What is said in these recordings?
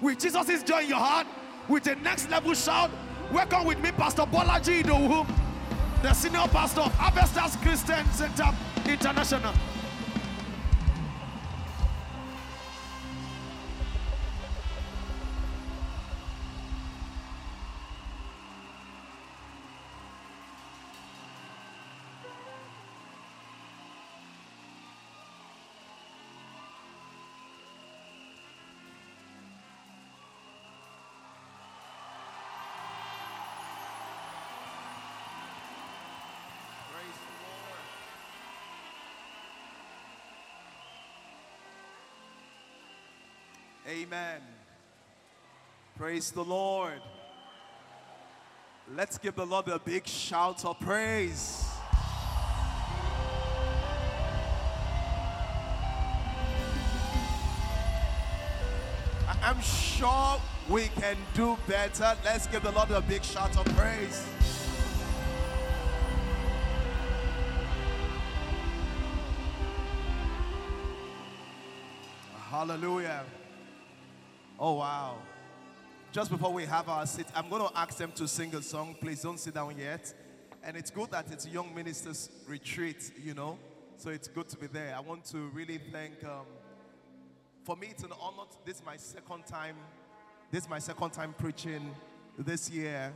with Jesus' joy in your heart, with a next level shout, welcome with me, Pastor Bolaji Idowu, the senior pastor of Harvesters Christian Center International. Amen. Praise the Lord. Let's give the Lord a big shout of praise. I'm sure we can do better. Let's give the Lord a big shout of praise. Hallelujah. Oh, wow. Just before we have our seat, I'm going to ask them to sing a song. Please don't sit down yet. And it's good that it's young ministers retreat, you know. So it's good to be there. I want to really thank, um, for me, it's an honor. This is my second time. This is my second time preaching this year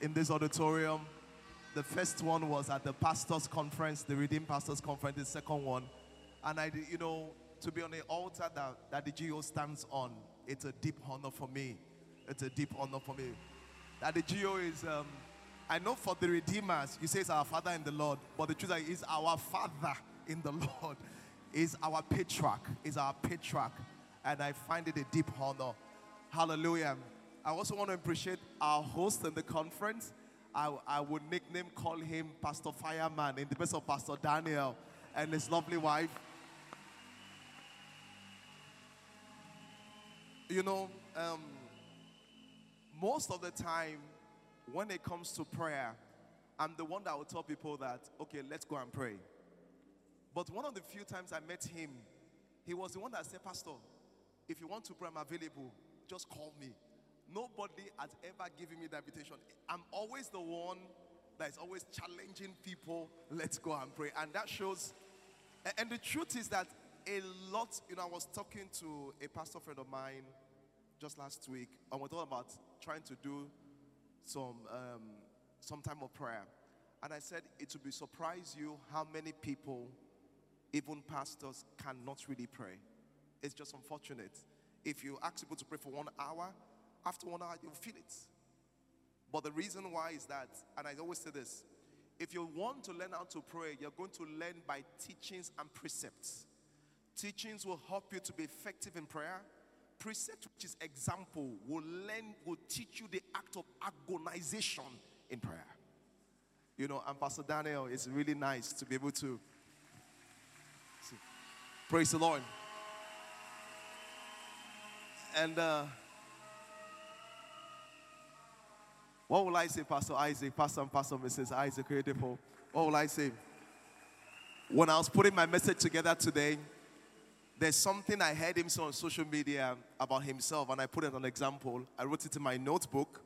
in this auditorium. The first one was at the pastors' conference, the Redeemed Pastors' Conference, the second one. And I, you know, to be on the altar that, that the GO stands on, it's a deep honor for me. It's a deep honor for me. That the GO is, um, I know for the Redeemers, you say it's our Father in the Lord, but the truth is, our Father in the Lord. Is our patriarch, is our patriarch. And I find it a deep honor. Hallelujah. I also want to appreciate our host in the conference. I, I would nickname call him Pastor Fireman in the place of Pastor Daniel and his lovely wife. You know, um, most of the time when it comes to prayer, I'm the one that will tell people that, okay, let's go and pray. But one of the few times I met him, he was the one that said, Pastor, if you want to pray, I'm available. Just call me. Nobody has ever given me the invitation. I'm always the one that is always challenging people. Let's go and pray. And that shows. And the truth is that a lot, you know, I was talking to a pastor friend of mine just last week, and we're talking about trying to do some um, some time of prayer. And I said it would be surprise you how many people, even pastors, cannot really pray. It's just unfortunate. If you ask people to pray for one hour, after one hour, you'll feel it. But the reason why is that, and I always say this if you want to learn how to pray, you're going to learn by teachings and precepts. Teachings will help you to be effective in prayer. Precept, which is example, will learn, will teach you the act of agonization in prayer. You know, and Pastor Daniel, it's really nice to be able to see. praise the Lord. And uh, what will I say, Pastor Isaac, Pastor and Pastor Mrs. Isaac, beautiful? What will I say? When I was putting my message together today, there's something I heard him say on social media about himself, and I put it on example. I wrote it in my notebook.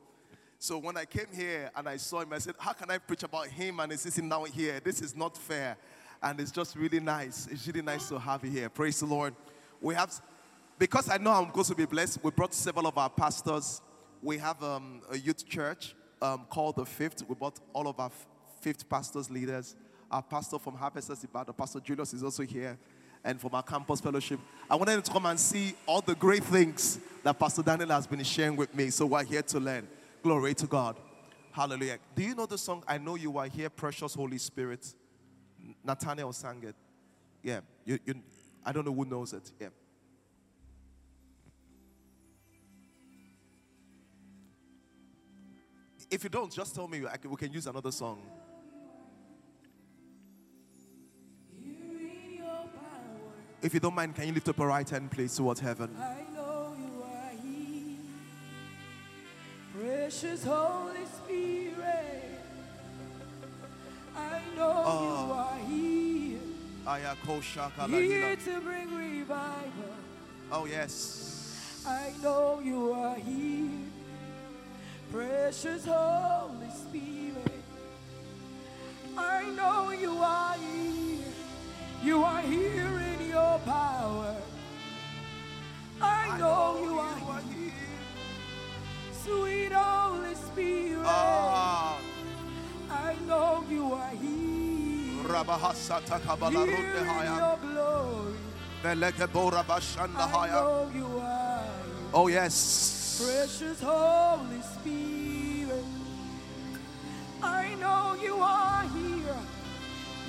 So when I came here and I saw him, I said, How can I preach about him and he's sitting down here? This is not fair. And it's just really nice. It's really nice to have you here. Praise the Lord. We have, because I know I'm going to be blessed, we brought several of our pastors. We have um, a youth church um, called The Fifth. We brought all of our fifth pastors, leaders. Our pastor from Harvest Ibadan, Pastor Julius, is also here. And from our campus fellowship. I wanted to come and see all the great things that Pastor Daniel has been sharing with me. So we're here to learn. Glory to God. Hallelujah. Do you know the song, I Know You Are Here, Precious Holy Spirit? Nathaniel sang it. Yeah. You, you, I don't know who knows it. Yeah. If you don't, just tell me. Can, we can use another song. If you don't mind, can you lift up a right hand, please, towards heaven? I know you are here, precious Holy Spirit. I know you oh. are here, here to bring revival. Oh, yes. I know you are here. Precious Holy Spirit. I know you are here. You are here your power. I know you are here. Sweet Holy Spirit. Ah, I know you are here. Rabahasata Here Kabalarunde in your glory. Belekebora Bashanda I Haya. know you are here. Oh, yes. Precious Holy Spirit, I know you are here.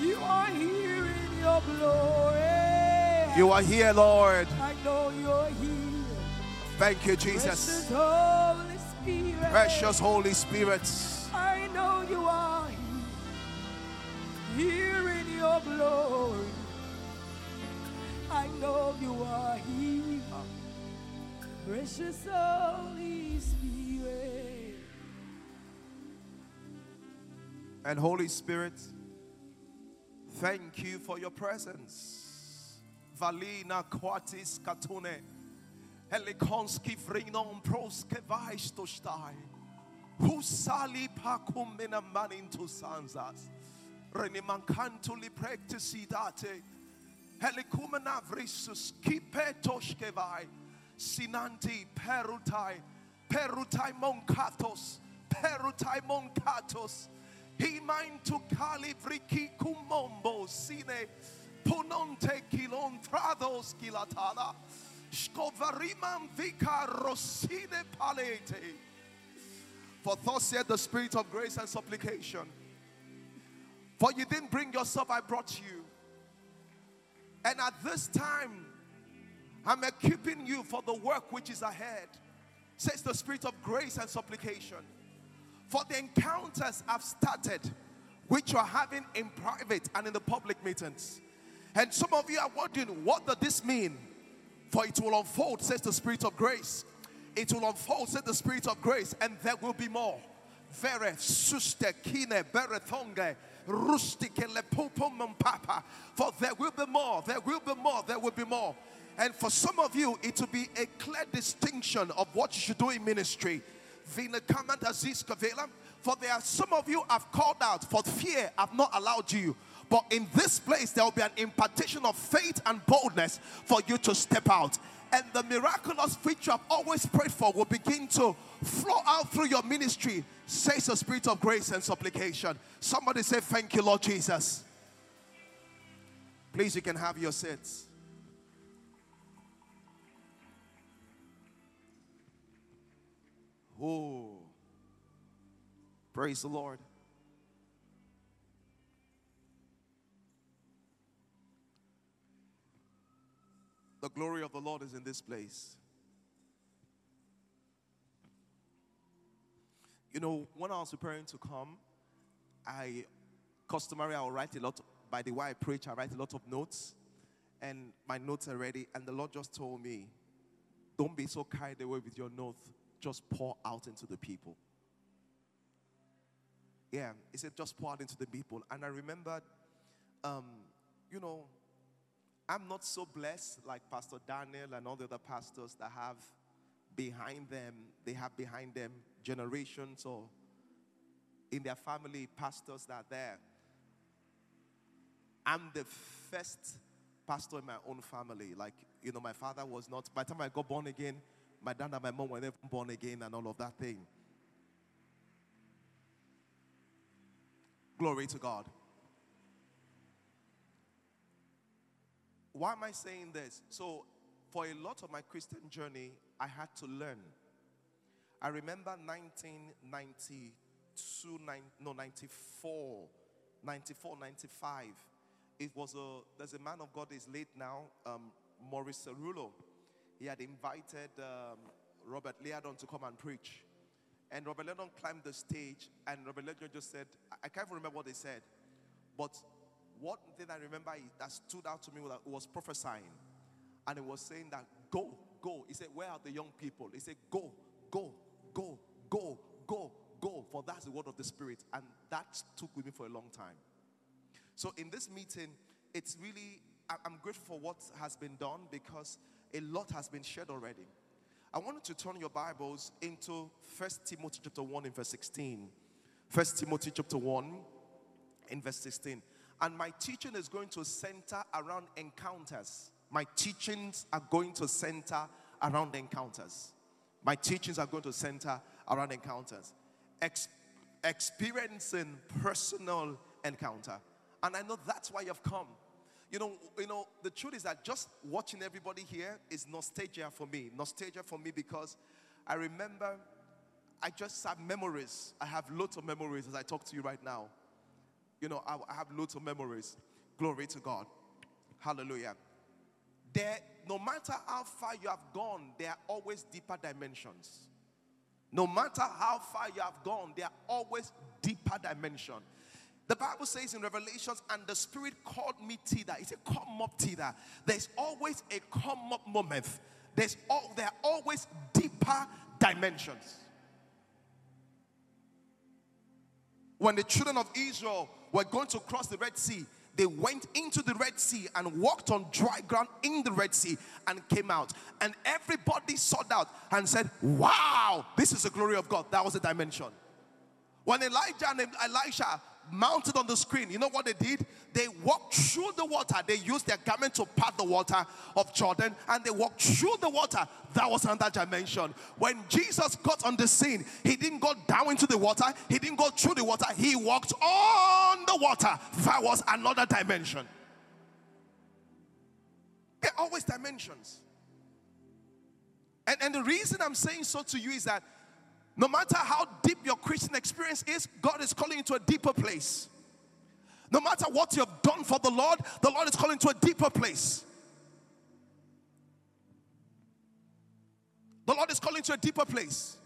You are here in your glory. You are here, Lord. I know you're here. Thank you, Precious Jesus. Holy Spirit. Precious Holy Spirit. I know you are here. Here in your glory. I know you are here. Precious Holy Spirit. And Holy Spirit, thank you for your presence. Valina quartis katune. Helikonski vrinon proske vaistostai. Husali pakumina manintu sanzas. Renimankantuli practicidate. Helikumena vrisus kipetoshkevai. Sinanti perutai. Perutai monkatos. Perutai monkatos. Himain tu calivriki kumombo sine. Kilon trados kilatala. Vika rosine palete. For thus said the Spirit of grace and supplication. For you didn't bring yourself, I brought you. And at this time, I'm equipping you for the work which is ahead, says the Spirit of grace and supplication. For the encounters I've started, which you're having in private and in the public meetings. And some of you are wondering, what does this mean? For it will unfold, says the Spirit of grace. It will unfold, says the Spirit of grace, and there will be more. Vere suste kine berethonge rustike lepopom papa. For there will be more, there will be more, there will be more. And for some of you, it will be a clear distinction of what you should do in ministry. For there are some of you I've called out for fear, I've not allowed you. But in this place, there will be an impartation of faith and boldness for you to step out. And the miraculous which I've always prayed for will begin to flow out through your ministry, says the Spirit of grace and supplication. Somebody say, Thank you, Lord Jesus. Please, you can have your seats. Oh, praise the Lord. The glory of the Lord is in this place. You know, when I was preparing to come, I customary I will write a lot. By the way I preach, I write a lot of notes, and my notes are ready. And the Lord just told me, "Don't be so carried away with your notes. Just pour out into the people." Yeah, He said, "Just pour out into the people." And I remembered, um, you know, I'm not so blessed like Pastor Daniel and all the other pastors that have behind them, they have behind them generations or in their family pastors that are there. I'm the first pastor in my own family. Like, you know, my father was not, by the time I got born again, my dad and my mom were never born again and all of that thing. Glory to God. Why am I saying this? So, for a lot of my Christian journey, I had to learn. I remember 1992, nine, no, 94, 94, 95. It was a, there's a man of God is late now, um, Morris Cerullo. He had invited um, Robert Liardon to come and preach. And Robert Liardon climbed the stage, and Robert Liardon just said, I can't even remember what they said, but one thing I remember that stood out to me was, prophesying. And it was saying that, go, go. He said, Where are the young people? He said, Go, go, go, go, go, go. For that's the word of the Spirit. And that took with me for a long time. So in this meeting, it's really, I'm grateful for what has been done because a lot has been shared already. I wanted to turn your Bibles into 1 Timothy chapter 1 in verse 16. 1 Timothy chapter 1 in verse 16. And my teaching is going to center around encounters. My teachings are going to center around encounters. My teachings are going to center around encounters. Ex- experiencing personal encounter. And I know that's why you've come. You know, you know, the truth is that just watching everybody here is nostalgia for me. Nostalgia for me because I remember I just have memories. I have lots of memories as I talk to you right now. You know, I, I have lots of memories. Glory to God. Hallelujah. There, no matter how far you have gone, there are always deeper dimensions. No matter how far you have gone, there are always deeper dimensions. The Bible says in Revelations, and the Spirit called me thither. He said, Come up thither. There's always a come up moment. There's all there are always deeper dimensions. When the children of Israel were going to cross the Red Sea, they went into the Red Sea and walked on dry ground in the Red Sea and came out. And everybody saw that and said, Wow, this is the glory of God. That was a dimension. When Elijah and Elisha mounted on the screen. You know what they did? They walked through the water. They used their garment to part the water of Jordan and they walked through the water. That was another dimension. When Jesus got on the scene, he didn't go down into the water, he didn't go through the water, he walked on the water. That was another dimension. There are always dimensions. And, and the reason I'm saying so to you is that no matter how deep your Christian experience is, God is calling you to a deeper place. No matter what you have done for the Lord, the Lord is calling to a deeper place. The Lord is calling to a deeper place.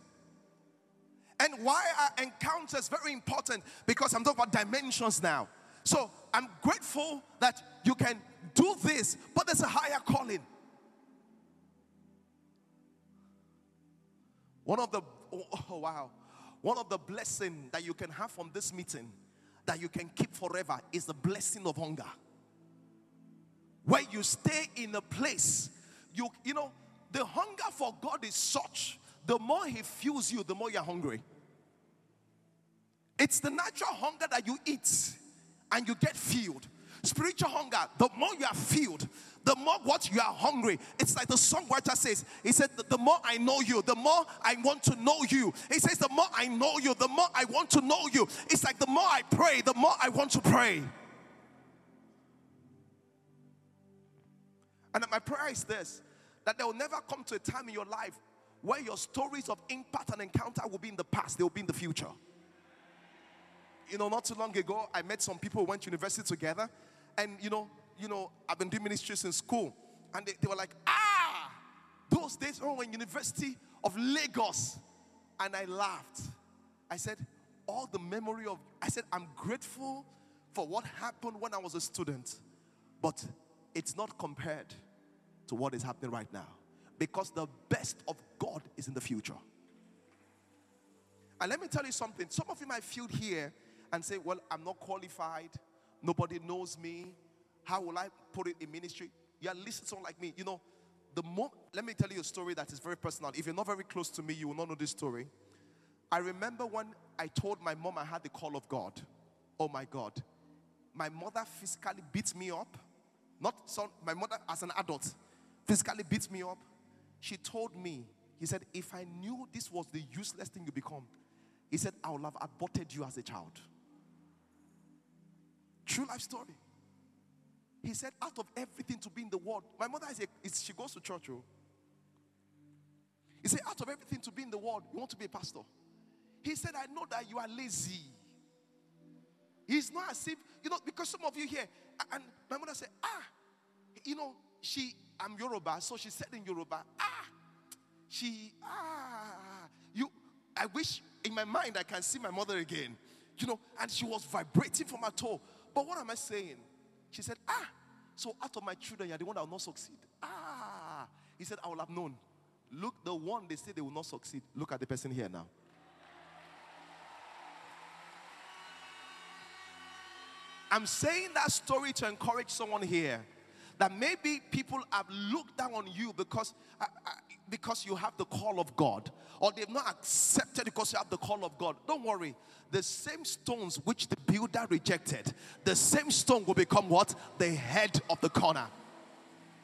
And why are encounters very important? Because I'm talking about dimensions now. So I'm grateful that you can do this, but there's a higher calling. One of the oh, oh wow. One of the blessing that you can have from this meeting that you can keep forever is the blessing of hunger. Where you stay in a place, you you know, the hunger for God is such, the more He fuels you, the more you're hungry. It's the natural hunger that you eat and you get filled. Spiritual hunger, the more you are filled, the more what you are hungry. It's like the songwriter says, he said, the more I know you, the more I want to know you. He says, the more I know you, the more I want to know you. It's like the more I pray, the more I want to pray. And my prayer is this that there will never come to a time in your life where your stories of impact and encounter will be in the past, they will be in the future. You know, not too long ago, I met some people who went to university together, and you know, you know, I've been doing ministries in school, and they, they were like, ah, those days when in University of Lagos. And I laughed. I said, all the memory of, I said, I'm grateful for what happened when I was a student, but it's not compared to what is happening right now. Because the best of God is in the future. And let me tell you something. Some of you might feel here and say, Well, I'm not qualified. Nobody knows me. How will I put it in ministry? You are listening to someone like me. You know, the more, let me tell you a story that is very personal. If you're not very close to me, you will not know this story. I remember when I told my mom I had the call of God. Oh my God. My mother physically beat me up. Not so, my mother as an adult physically beat me up. She told me, he said, if I knew this was the useless thing you become, he said, I would have aborted you as a child. True life story. He said, out of everything to be in the world, my mother is, a, is she goes to church. Oh. He said, out of everything to be in the world, you want to be a pastor. He said, I know that you are lazy. He's not as if, you know, because some of you here, and my mother said, ah, you know, she, I'm Yoruba, so she said in Yoruba, ah, she, ah, you, I wish in my mind I can see my mother again, you know, and she was vibrating from her toe. But what am I saying? She said, Ah, so out of my children, you're the one that will not succeed. Ah, he said, I will have known. Look, the one they say they will not succeed. Look at the person here now. I'm saying that story to encourage someone here that maybe people have looked down on you because I, I, because you have the call of God, or they've not accepted because you have the call of God. Don't worry. The same stones which the builder rejected, the same stone will become what? The head of the corner.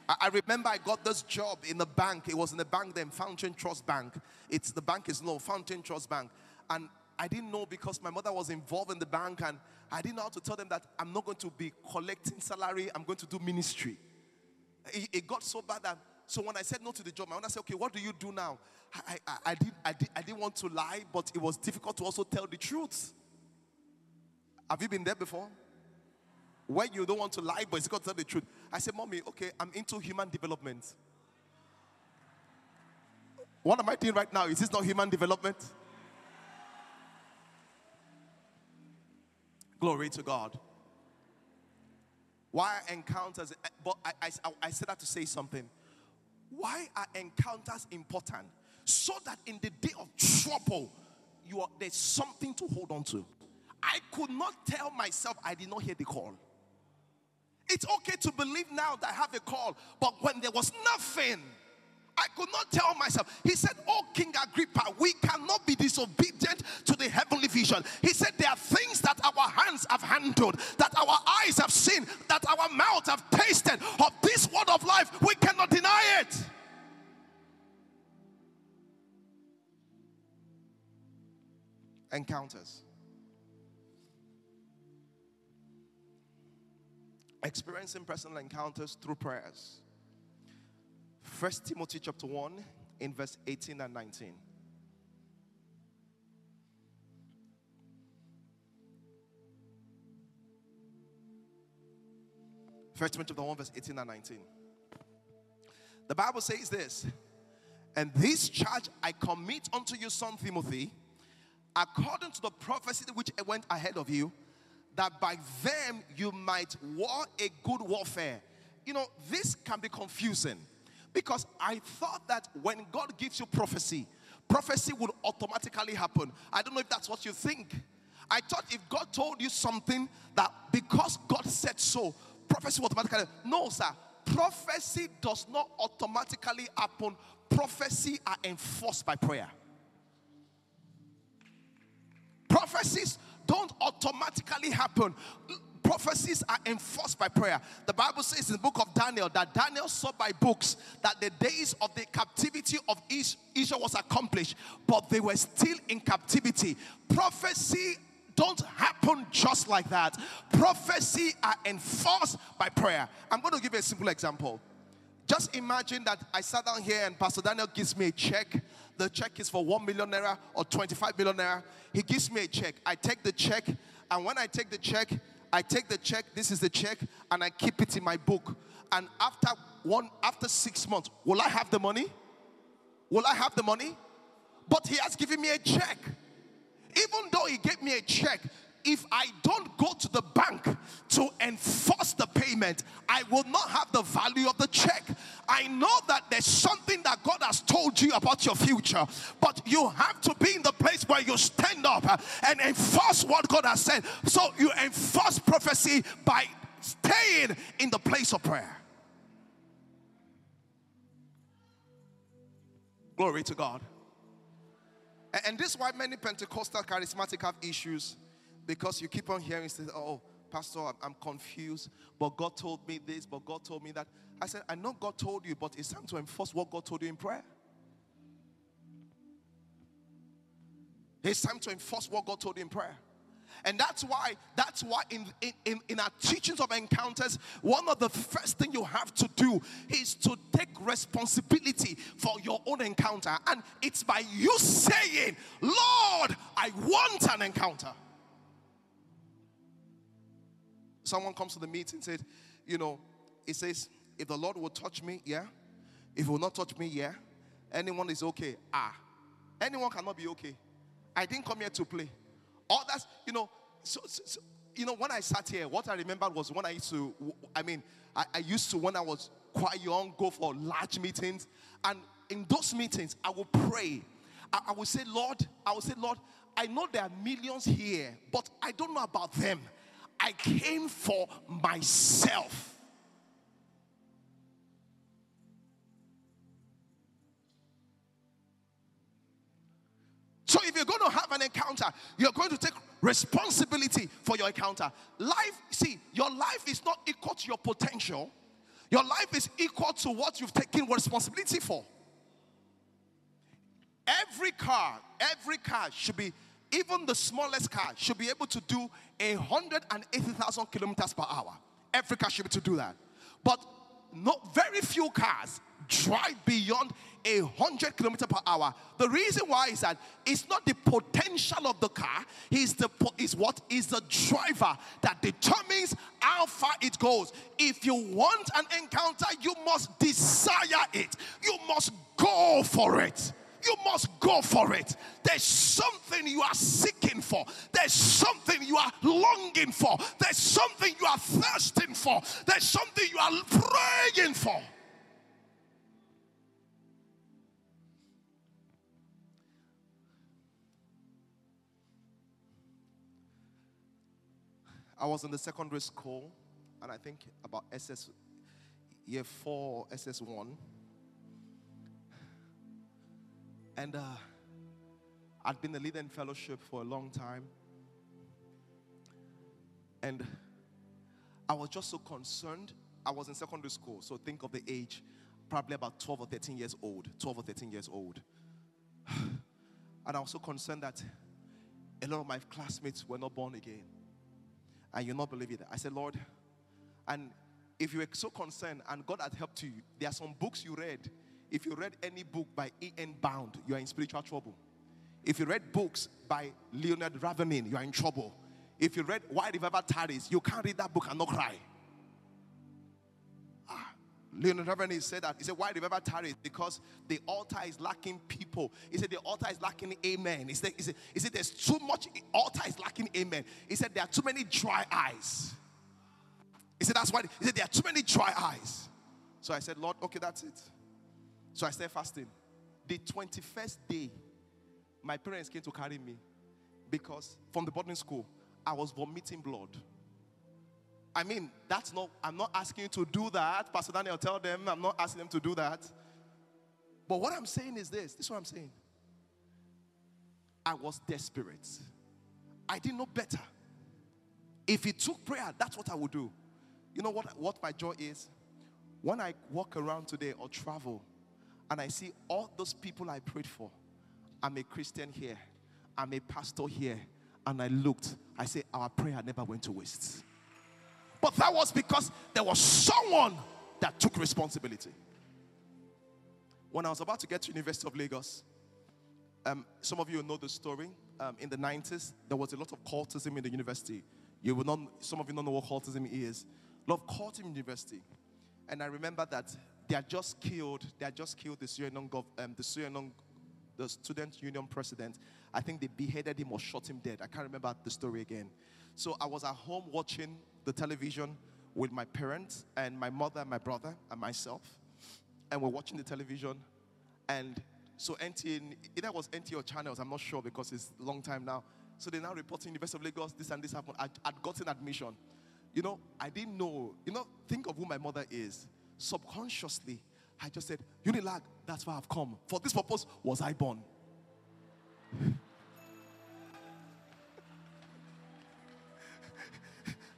I, I remember I got this job in the bank. It was in the bank then, Fountain Trust Bank. It's the bank is no Fountain Trust Bank. And I didn't know because my mother was involved in the bank and I didn't know how to tell them that I'm not going to be collecting salary, I'm going to do ministry. It, it got so bad that so when I said no to the job, my mother said, Okay, what do you do now? I, I, I, did, I, did, I didn't want to lie, but it was difficult to also tell the truth. Have you been there before? Where you don't want to lie, but it's got to tell the truth. I said, Mommy, okay, I'm into human development. What am I doing right now? Is this not human development? Glory to God. Why encounters? But I, I, I said that to say something. Why are encounters important? So that in the day of trouble, you are, there's something to hold on to. I could not tell myself I did not hear the call. It's okay to believe now that I have a call, but when there was nothing, I could not tell myself. He said, Oh, King Agrippa, we cannot be disobedient to the heavenly vision. He said, There are things that our hands have handled, that our eyes have seen, that our mouths have tasted of this word of life. We cannot deny it. Encounters. Experiencing personal encounters through prayers. First Timothy chapter 1 in verse 18 and 19. First Timothy chapter 1 verse 18 and 19. The Bible says this, and this charge I commit unto you, son Timothy, according to the prophecy which went ahead of you, that by them you might war a good warfare. You know, this can be confusing because I thought that when God gives you prophecy, prophecy would automatically happen. I don't know if that's what you think. I thought if God told you something that because God said so, prophecy automatically. No, sir. Prophecy does not automatically happen. Prophecy are enforced by prayer. Prophecies don't automatically happen prophecies are enforced by prayer. The Bible says in the book of Daniel that Daniel saw by books that the days of the captivity of Israel was accomplished, but they were still in captivity. Prophecy don't happen just like that. Prophecy are enforced by prayer. I'm going to give you a simple example. Just imagine that I sat down here and Pastor Daniel gives me a check. The check is for 1 million naira or 25 million naira. He gives me a check. I take the check, and when I take the check, I take the check, this is the check, and I keep it in my book. And after one, after six months, will I have the money? Will I have the money? But he has given me a check. Even though he gave me a check, if I don't go to the bank to enforce the payment, I will not have the value of the check. I know that there's something that God has told you about your future, but you have to be in the place where you stand up and enforce what God has said. So you enforce prophecy by staying in the place of prayer. Glory to God. And this is why many Pentecostal charismatic have issues because you keep on hearing, say, oh, Pastor, I'm confused, but God told me this, but God told me that. I said, I know God told you, but it's time to enforce what God told you in prayer. It's time to enforce what God told you in prayer. And that's why, that's why in, in, in our teachings of encounters, one of the first thing you have to do is to take responsibility for your own encounter. And it's by you saying, Lord, I want an encounter. Someone comes to the meeting said, you know, it says, if the Lord will touch me, yeah. If he will not touch me, yeah. Anyone is okay. Ah. Anyone cannot be okay. I didn't come here to play. All that's, you know, so, so, so, you know, when I sat here, what I remembered was when I used to, I mean, I, I used to, when I was quite young, go for large meetings. And in those meetings, I will pray. I, I will say, Lord, I will say, Lord, I know there are millions here, but I don't know about them. I came for myself. So if you're going to have an encounter, you're going to take responsibility for your encounter. Life, see, your life is not equal to your potential. Your life is equal to what you've taken responsibility for. Every car, every car should be even the smallest car, should be able to do 180,000 kilometers per hour. Every car should be able to do that. But not very few cars drive beyond a hundred kilometers per hour. The reason why is that it's not the potential of the car, it's the is what is the driver that determines how far it goes. If you want an encounter, you must desire it. You must go for it. You must go for it. There's something you are seeking for. There's something you are longing for. There's something you are thirsting for. There's something you are praying for. I was in the secondary school, and I think about SS year four, SS one. And uh, I'd been the leader in fellowship for a long time. And I was just so concerned. I was in secondary school, so think of the age, probably about 12 or 13 years old. 12 or 13 years old. And I was so concerned that a lot of my classmates were not born again. And you'll not believe it. I said, Lord, and if you were so concerned and God had helped you, there are some books you read if you read any book by E.M. Bound, you are in spiritual trouble. If you read books by Leonard Ravenhill, you are in trouble. If you read Why Revival Tarries, you can't read that book and not cry. Ah, Leonard Ravenhill said that. He said, Why Revival Tarries? Because the altar is lacking people. He said, The altar is lacking amen. He said, he said, he said There's too much, altar is lacking amen. He said, There are too many dry eyes. He said, That's why. He said, There are too many dry eyes. So I said, Lord, okay, that's it. So I started fasting. The 21st day, my parents came to carry me because from the boarding school, I was vomiting blood. I mean, that's not, I'm not asking you to do that. Pastor Daniel, tell them I'm not asking them to do that. But what I'm saying is this this is what I'm saying. I was desperate. I didn't know better. If it took prayer, that's what I would do. You know what, what my joy is? When I walk around today or travel, and I see all those people I prayed for. I'm a Christian here, I'm a pastor here, and I looked, I say, Our prayer never went to waste. But that was because there was someone that took responsibility. When I was about to get to University of Lagos, um, some of you know the story. Um, in the 90s, there was a lot of cultism in the university. You will not, some of you don't know what cultism is. A lot of cultism in university. And I remember that they had just killed, they had just killed the Suriname, gov, um, the Suriname, the student union president. I think they beheaded him or shot him dead. I can't remember the story again. So I was at home watching the television with my parents and my mother and my brother and myself. And we're watching the television. And so NTA, either was NTA or channels, I'm not sure because it's a long time now. So they're now reporting University of Lagos, this and this happened. I, I'd gotten admission. You know, I didn't know. You know, think of who my mother is subconsciously, I just said, Unilag, that's why I've come. For this purpose was I born.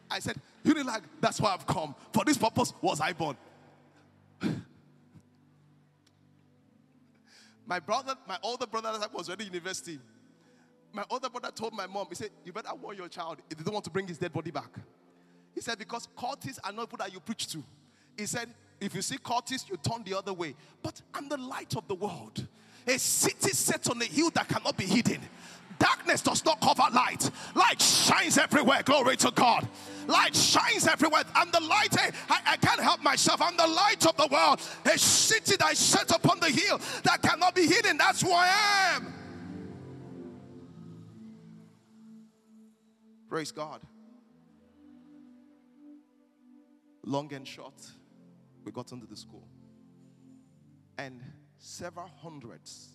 I said, Unilag, that's why I've come. For this purpose was I born. my brother, my older brother was already university. My older brother told my mom, he said, You better warn your child if they don't want to bring his dead body back. He said, Because cultists are not people that you preach to. He said, if you see cultists, you turn the other way. But I'm the light of the world. A city set on a hill that cannot be hidden. Darkness does not cover light. Light shines everywhere. Glory to God. Light shines everywhere. I'm the light. Eh, I, I can't help myself. I'm the light of the world. A city that is set upon the hill that cannot be hidden. That's who I am. Praise God. Long and short we got into the school. And several hundreds,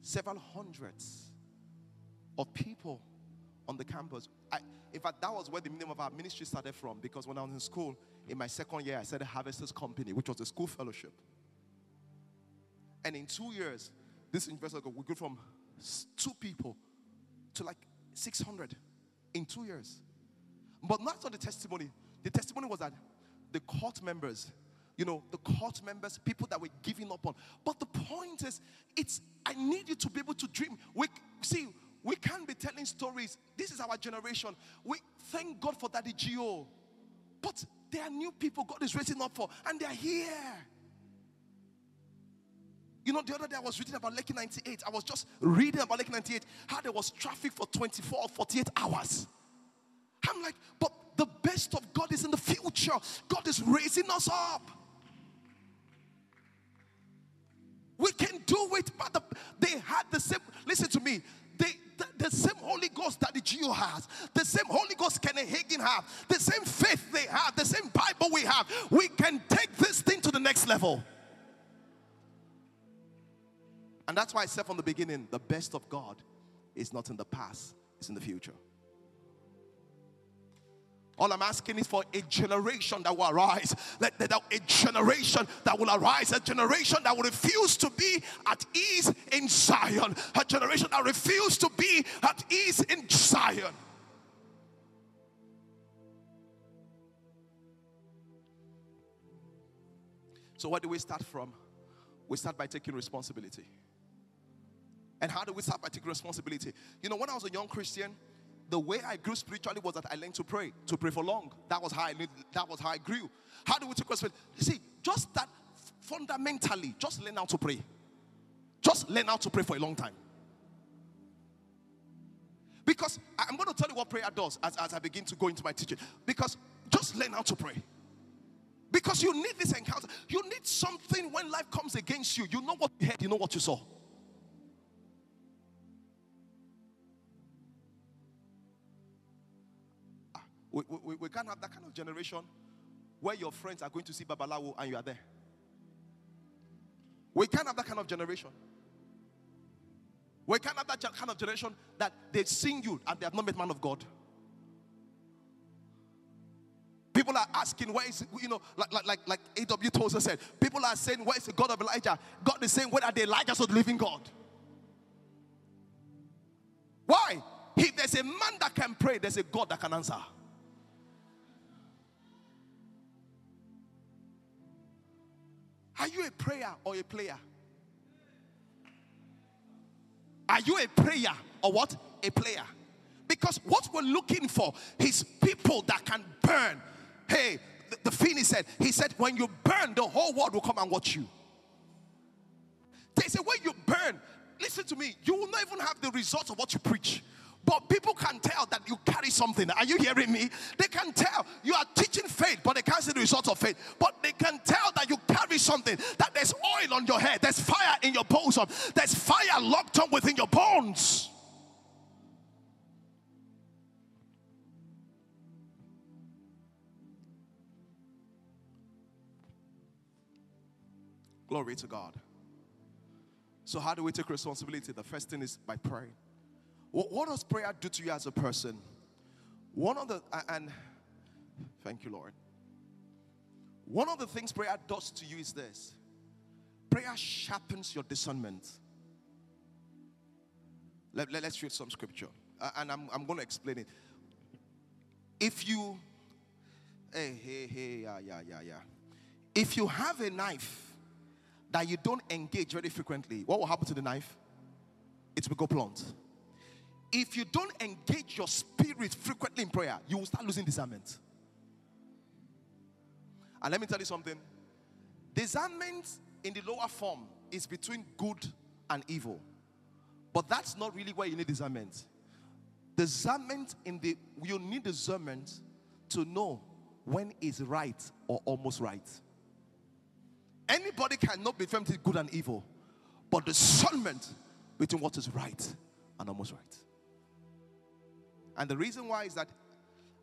several hundreds of people on the campus. I, in fact, that was where the name of our ministry started from because when I was in school, in my second year, I started Harvesters Company, which was a school fellowship. And in two years, this university, we grew from two people to like 600 in two years. But not on the testimony. The testimony was that the court members, you know, the court members, people that were giving up on. But the point is, it's I need you to be able to dream. We see, we can't be telling stories. This is our generation. We thank God for Daddy GO. But there are new people God is raising up for, and they're here. You know, the other day I was reading about Lekki 98. I was just reading about Lekki 98, how there was traffic for 24 or 48 hours. I'm like, but the best of God is in the future. God is raising us up. We can do it, but the, they had the same. Listen to me. They, the, the same Holy Ghost that the GO has, the same Holy Ghost Kenneth Hagin have, the same faith they have, the same Bible we have. We can take this thing to the next level. And that's why I said from the beginning the best of God is not in the past, it's in the future. All I'm asking is for a generation that will arise. Let that a generation that will arise, a generation that will refuse to be at ease in Zion, a generation that refuse to be at ease in Zion. So, where do we start from? We start by taking responsibility. And how do we start by taking responsibility? You know, when I was a young Christian, the way I grew spiritually was that I learned to pray, to pray for long. That was how I that was how I grew. How do we take responsibility? You see, just that fundamentally, just learn how to pray. Just learn how to pray for a long time. Because I'm going to tell you what prayer does as, as I begin to go into my teaching. Because just learn how to pray. Because you need this encounter. You need something when life comes against you. You know what you heard, you know what you saw. We, we, we can't have that kind of generation where your friends are going to see Babalawo and you are there. We can't have that kind of generation. We can't have that kind of generation that they've seen you and they have not met man of God. People are asking, where is, you know, like, like, like, like A.W. Tozer said, people are saying, where is the God of Elijah? God is saying, where are the Elijahs of the living God? Why? If there's a man that can pray, there's a God that can answer. Are you a prayer or a player? Are you a prayer or what? A player. Because what we're looking for is people that can burn. Hey, the, the Finney said, he said, when you burn, the whole world will come and watch you. They say, when you burn, listen to me, you will not even have the results of what you preach. But people can tell that you carry something. Are you hearing me? They can tell you are teaching faith, but they can't see the results of faith. But they can tell that you carry something, that there's oil on your head, there's fire in your bosom, there's fire locked up within your bones. Glory to God. So, how do we take responsibility? The first thing is by praying. What, does prayer do to you as a person? One of the, and thank you, Lord. One of the things prayer does to you is this prayer sharpens your discernment. Let, let, us read some scripture, uh, and I'm, I'm going to explain it. If you, hey, hey, hey, yeah, yeah, yeah, yeah. If you have a knife that you don't engage very frequently, what will happen to the knife? It will go blunt. If you don't engage your spirit frequently in prayer, you will start losing discernment. And let me tell you something discernment in the lower form is between good and evil. But that's not really where you need discernment. Discernment in the you need discernment to know when is right or almost right. Anybody cannot be between good and evil, but discernment between what is right and almost right. And the reason why is that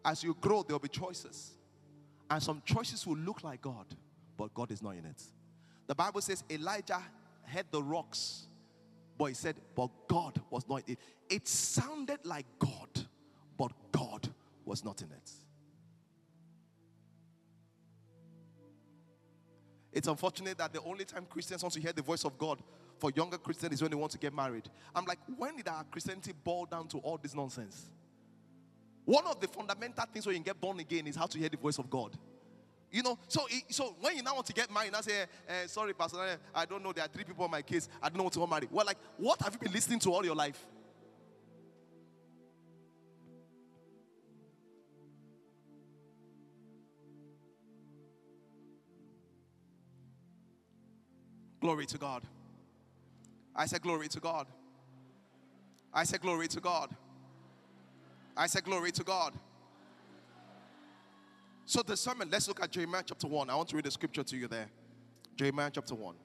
as you grow, there will be choices. And some choices will look like God, but God is not in it. The Bible says Elijah had the rocks, but he said, but God was not in it. It sounded like God, but God was not in it. It's unfortunate that the only time Christians want to hear the voice of God for younger Christians is when they want to get married. I'm like, when did our Christianity boil down to all this nonsense? One of the fundamental things when you get born again is how to hear the voice of God. You know, so so when you now want to get married, I say, eh, "Sorry, Pastor, I don't know. There are three people in my case. I don't know what to married." Well, like, what have you been listening to all your life? Glory to God. I said, Glory to God. I said, Glory to God. I said, Glory to God. So, the sermon, let's look at Jeremiah chapter 1. I want to read the scripture to you there. Jeremiah chapter 1.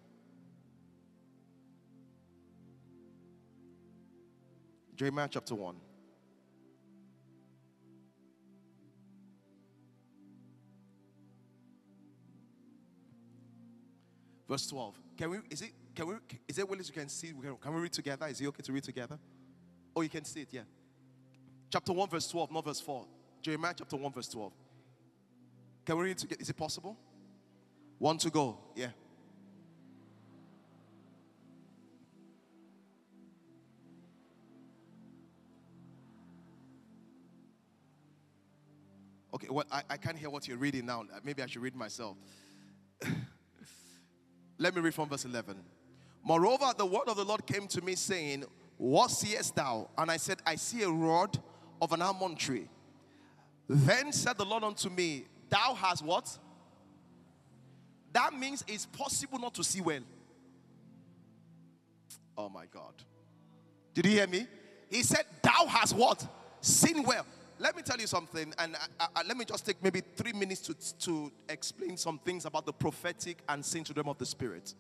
Jeremiah chapter 1. Verse 12. Can we, is it, can we, is it willing you can see? Can we read together? Is it okay to read together? Oh, you can see it, yeah. Chapter 1, verse 12, not verse 4. Jeremiah chapter 1, verse 12. Can we read together? Is it possible? One to go, yeah. Okay, well, I, I can't hear what you're reading now. Maybe I should read myself. Let me read from verse 11. Moreover, the word of the Lord came to me, saying, What seest thou? And I said, I see a rod of an almond tree. Then said the Lord unto me, Thou hast what? That means it's possible not to see well. Oh my God. Did you hear me? He said, Thou hast what? Seen well let me tell you something, and I, I, let me just take maybe three minutes to, to explain some things about the prophetic and seeing to them of the Spirit.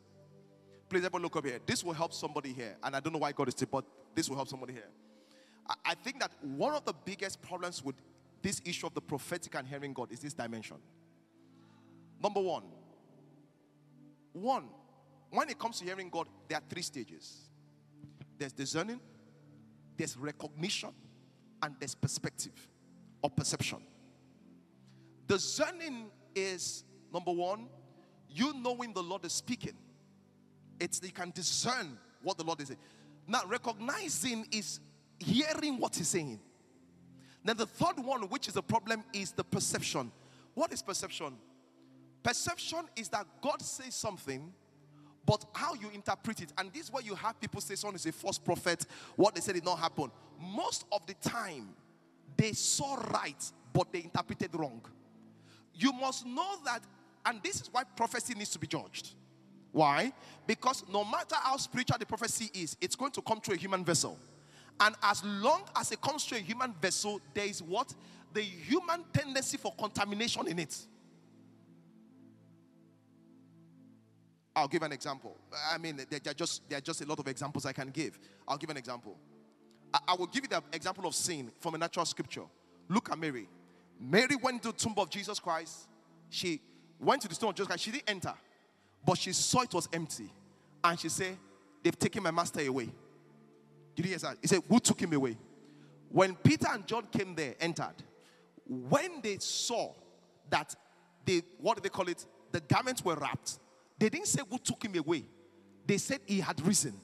Please, everyone, look up here. This will help somebody here, and I don't know why God is still, but this will help somebody here. I, think that one of the biggest problems with this issue of the prophetic and hearing God is this dimension. Number one, one, when it comes to hearing God, there are three stages there's discerning, there's recognition, and there's perspective or perception. Discerning is number one, you knowing the Lord is speaking. It's you can discern what the Lord is saying. Now, recognizing is hearing what He's saying. Then the third one, which is a problem, is the perception. What is perception? Perception is that God says something, but how you interpret it. And this is where you have people say someone is a false prophet, what they said did not happen. Most of the time, they saw right, but they interpreted wrong. You must know that, and this is why prophecy needs to be judged. Why? Because no matter how spiritual the prophecy is, it's going to come through a human vessel. And as long as it comes through a human vessel, there is what? The human tendency for contamination in it. I'll give an example. I mean, there are just there are just a lot of examples I can give. I'll give an example. I, I will give you the example of sin from a natural scripture. Look at Mary. Mary went to the tomb of Jesus Christ. She went to the tomb of Jesus Christ. She didn't enter, but she saw it was empty. And she said, They've taken my master away. Did you hear that? He said, Who took him away? When Peter and John came there, entered, when they saw that they, what do they call it? The garments were wrapped. They didn't say who took him away. They said he had risen.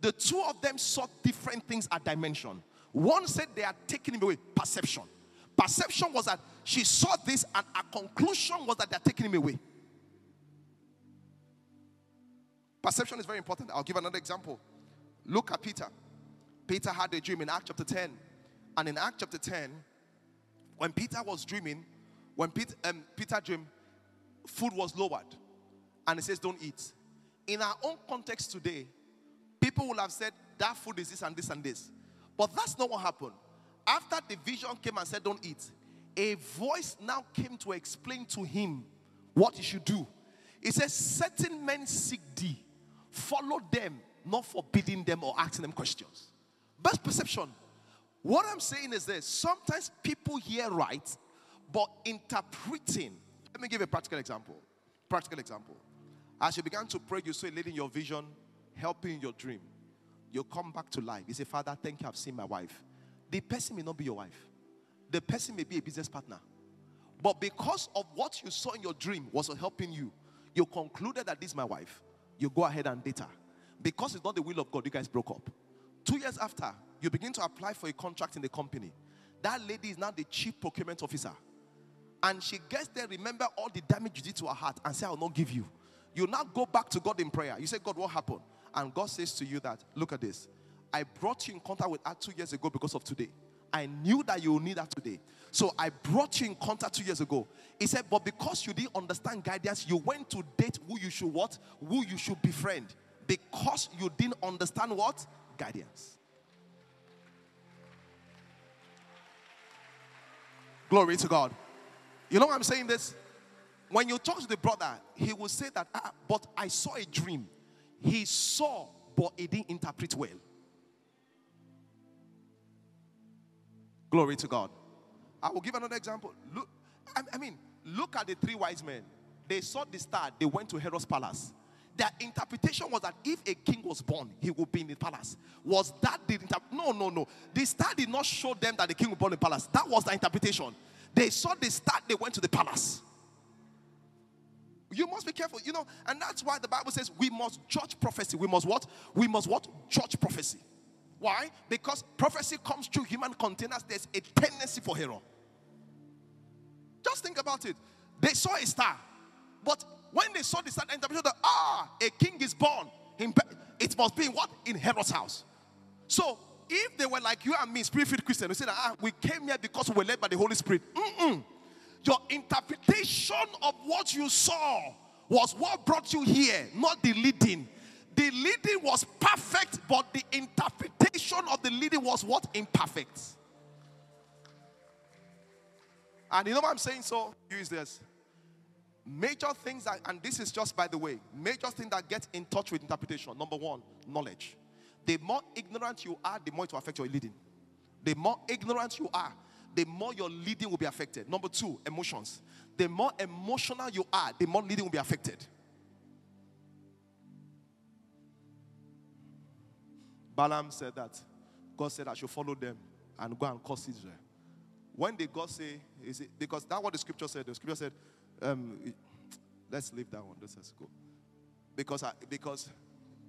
The two of them saw different things at dimension. One said they are taking him away, perception. Perception was that she saw this, and her conclusion was that they're taking him away. Perception is very important. I'll give another example. Look at Peter. Peter had a dream in Act chapter 10. And in Act chapter 10, when Peter was dreaming, when Peter, um, Peter dreamed, food was lowered. And it says, Don't eat. In our own context today, people will have said, That food is this and this and this. But that's not what happened. After the vision came and said, Don't eat, a voice now came to explain to him what he should do. It says, Certain men seek thee, follow them, not forbidding them or asking them questions. Best perception. What I'm saying is this sometimes people hear right, but interpreting. Let me give a practical example. Practical example. As you began to pray, you saw in your vision helping your dream. You come back to life. You say, Father, thank you, I've seen my wife. The person may not be your wife, the person may be a business partner. But because of what you saw in your dream was helping you, you concluded that this is my wife. You go ahead and date her. Because it's not the will of God, you guys broke up. Two years after, you begin to apply for a contract in the company. That lady is now the chief procurement officer. And she gets there, remember all the damage you did to her heart, and say, I will not give you. You now go back to God in prayer. You say, God, what happened? And God says to you that, look at this. I brought you in contact with her two years ago because of today. I knew that you will need that today. So I brought you in contact two years ago. He said, but because you didn't understand guidance, you went to date who you should what? Who you should befriend. Because you didn't understand what? Guidance. Glory to God. You know I'm saying this? When you talk to the brother, he will say that, ah, but I saw a dream. He saw, but he didn't interpret well. Glory to God. I will give another example. Look, I mean, look at the three wise men. They saw the star, they went to Herod's palace. Their interpretation was that if a king was born, he would be in the palace. Was that the interpretation? No, no, no. The star did not show them that the king be born in the palace. That was the interpretation. They saw the star, they went to the palace. You must be careful, you know, and that's why the Bible says we must judge prophecy. We must what? We must what? Judge prophecy. Why? Because prophecy comes through human containers. There's a tendency for error. Just think about it. They saw a star, but when they saw the star, interpreted that ah, a king is born. It must be in what in Herod's house. So if they were like you and me, spirit-filled Christian, we said ah, we came here because we were led by the Holy Spirit. Mm-mm. Your interpretation of what you saw was what brought you here, not the leading. The leading was perfect, but the interpretation of the leading was what? Imperfect. And you know what I'm saying? So, use this. Major things that, and this is just by the way, major thing that get in touch with interpretation. Number one, knowledge. The more ignorant you are, the more it will affect your leading. The more ignorant you are, the more your leading will be affected. Number two, emotions. The more emotional you are, the more leading will be affected. Balaam said that God said I should follow them and go and curse Israel. When did God say, is it because that's what the scripture said? The scripture said, um, let's leave that one. Let's just go. Because I, because,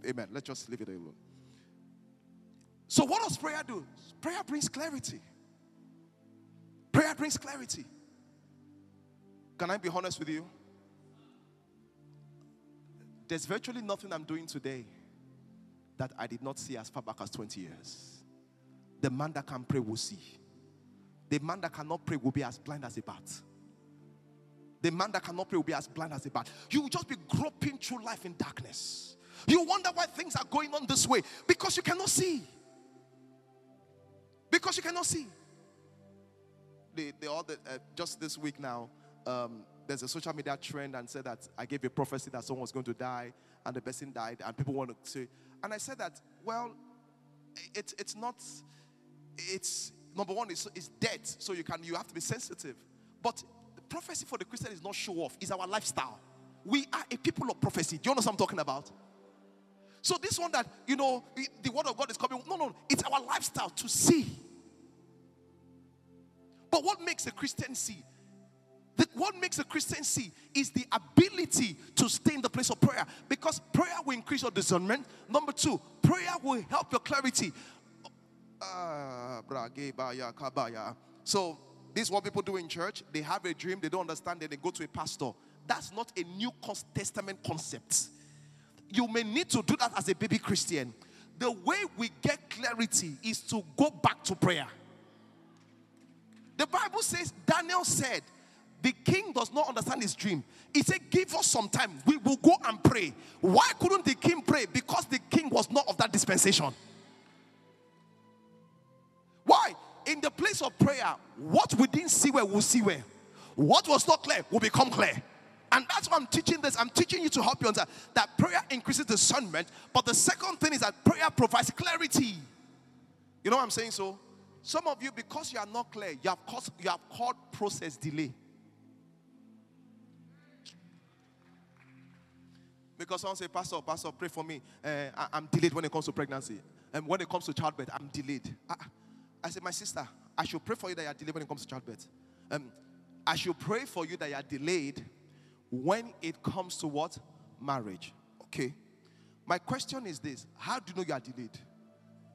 amen. Let's just leave it alone. So, what does prayer do? Prayer brings clarity. Prayer brings clarity. Can I be honest with you? There's virtually nothing I'm doing today that I did not see as far back as 20 years. The man that can pray will see. The man that cannot pray will be as blind as a bat. The man that cannot pray will be as blind as a bat. You will just be groping through life in darkness. You wonder why things are going on this way because you cannot see. Because you cannot see. The, the other, uh, just this week now, um, there's a social media trend and said that I gave a prophecy that someone was going to die and the person died, and people want to say, and I said that, well, it's it's not, it's number one, it's, it's death, so you can you have to be sensitive. But prophecy for the Christian is not show off, it's our lifestyle. We are a people of prophecy. Do you know what I'm talking about? So this one that you know, the word of God is coming. No, no, it's our lifestyle to see. But what makes a Christian see? The, what makes a Christian see is the ability to stay in the place of prayer because prayer will increase your discernment. Number two, prayer will help your clarity. Uh, so, this is what people do in church. They have a dream, they don't understand it, they go to a pastor. That's not a New Testament concept. You may need to do that as a baby Christian. The way we get clarity is to go back to prayer. The Bible says, Daniel said, the king does not understand his dream. He said, Give us some time. We will go and pray. Why couldn't the king pray? Because the king was not of that dispensation. Why? In the place of prayer, what we didn't see where we'll see where. What was not clear will become clear. And that's why I'm teaching this. I'm teaching you to help you understand that prayer increases discernment. But the second thing is that prayer provides clarity. You know what I'm saying? So, some of you, because you are not clear, you have caused, you have called process delay. Because someone say, Pastor, Pastor, pray for me. Uh, I, am delayed when it comes to pregnancy. And when it comes to childbirth, I'm delayed. I, I said, My sister, I should pray for you that you're delayed when it comes to childbirth. Um, I should pray for you that you're delayed when it comes to what? Marriage. Okay. My question is this How do you know you are delayed?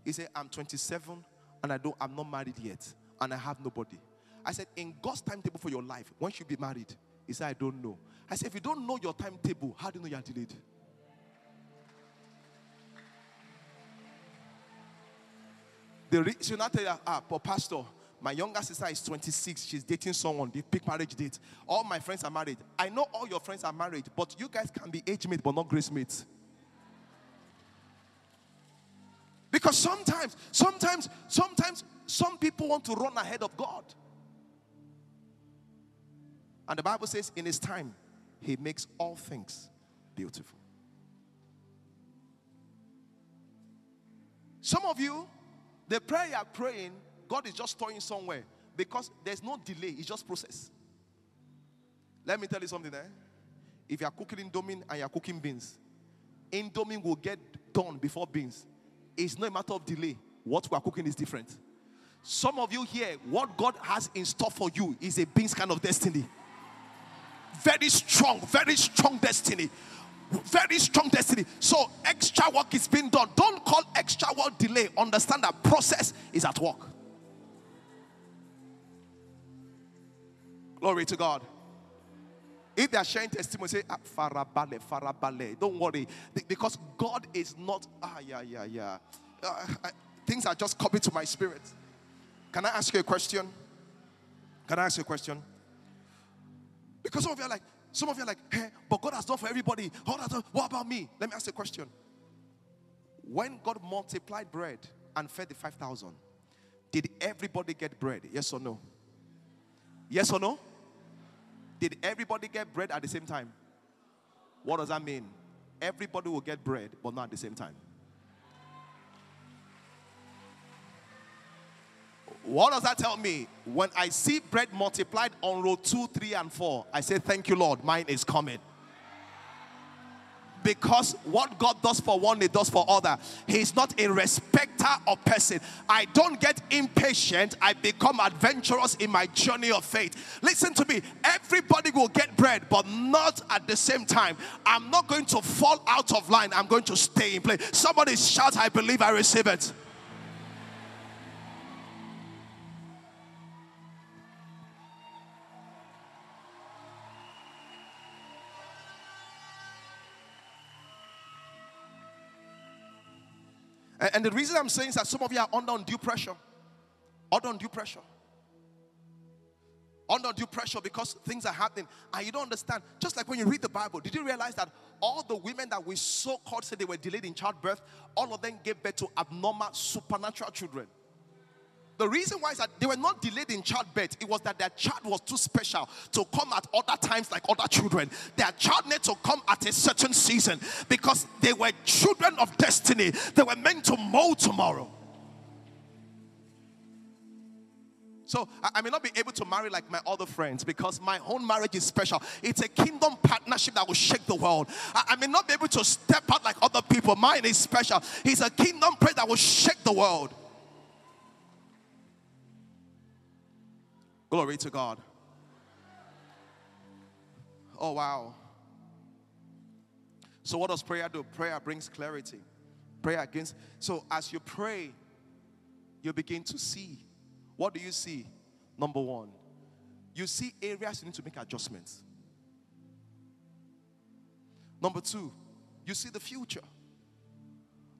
He said, I'm 27 and I don't, I'm not married yet and I have nobody. I said, In God's timetable for your life, when should you be married? He said, I don't know. I said, If you don't know your timetable, how do you know you are delayed? The re- she'll not tell you, ah, but pastor, my younger sister is 26. She's dating someone. They pick marriage date. All my friends are married. I know all your friends are married, but you guys can be age mates, but not grace mates. Because sometimes, sometimes, sometimes, some people want to run ahead of God. And the Bible says, in His time, He makes all things beautiful. Some of you, the prayer you are praying, God is just storing somewhere because there's no delay, it's just process. Let me tell you something there. Eh? If you are cooking indomie and you are cooking beans, indomie will get done before beans. It's not a matter of delay. What we are cooking is different. Some of you here, what God has in store for you is a beans kind of destiny. Very strong, very strong destiny. Very strong destiny. So extra work is being done. Don't call extra work delay. Understand that process is at work. Glory to God. If they are sharing testimony, say, ah, farabale, farabale. Don't worry. Because God is not, ah, yeah, yeah, yeah. Uh, I, things are just coming to my spirit. Can I ask you a question? Can I ask you a question? Because some of you are like, some of you are like, hey, but God has done for everybody. What about me? Let me ask you a question. When God multiplied bread and fed the 5,000, did everybody get bread? Yes or no? Yes or no? Did everybody get bread at the same time? What does that mean? Everybody will get bread, but not at the same time. What does that tell me? When I see bread multiplied on row two, three, and four, I say, Thank you, Lord, mine is coming because what God does for one, He does for other. He's not a respecter of person. I don't get impatient. I become adventurous in my journey of faith. Listen to me. Everybody will get bread, but not at the same time. I'm not going to fall out of line. I'm going to stay in place. Somebody shout, I believe I receive it. And, and the reason I'm saying is that some of you are under undue pressure. Under undue pressure. Under undue pressure because things are happening and you don't understand. Just like when you read the Bible, did you realize that all the women that we so called said they were delayed in childbirth, all of them gave birth to abnormal supernatural children? The reason why is that they were not delayed in childbirth. It was that their child was too special to come at other times like other children. Their child needed to come at a certain season because they were children of destiny. They were meant to mold tomorrow. So I, may not be able to marry like my other friends because my own marriage is special. It's a kingdom partnership that will shake the world. I, I may not be able to step out like other people. Mine is special. It's a kingdom prayer that will shake the world. Glory to God. Oh, wow. So, what does prayer do? Prayer brings clarity. Prayer against. So, as you pray, you begin to see. What do you see? Number one, you see areas you need to make adjustments. Number two, you see the future.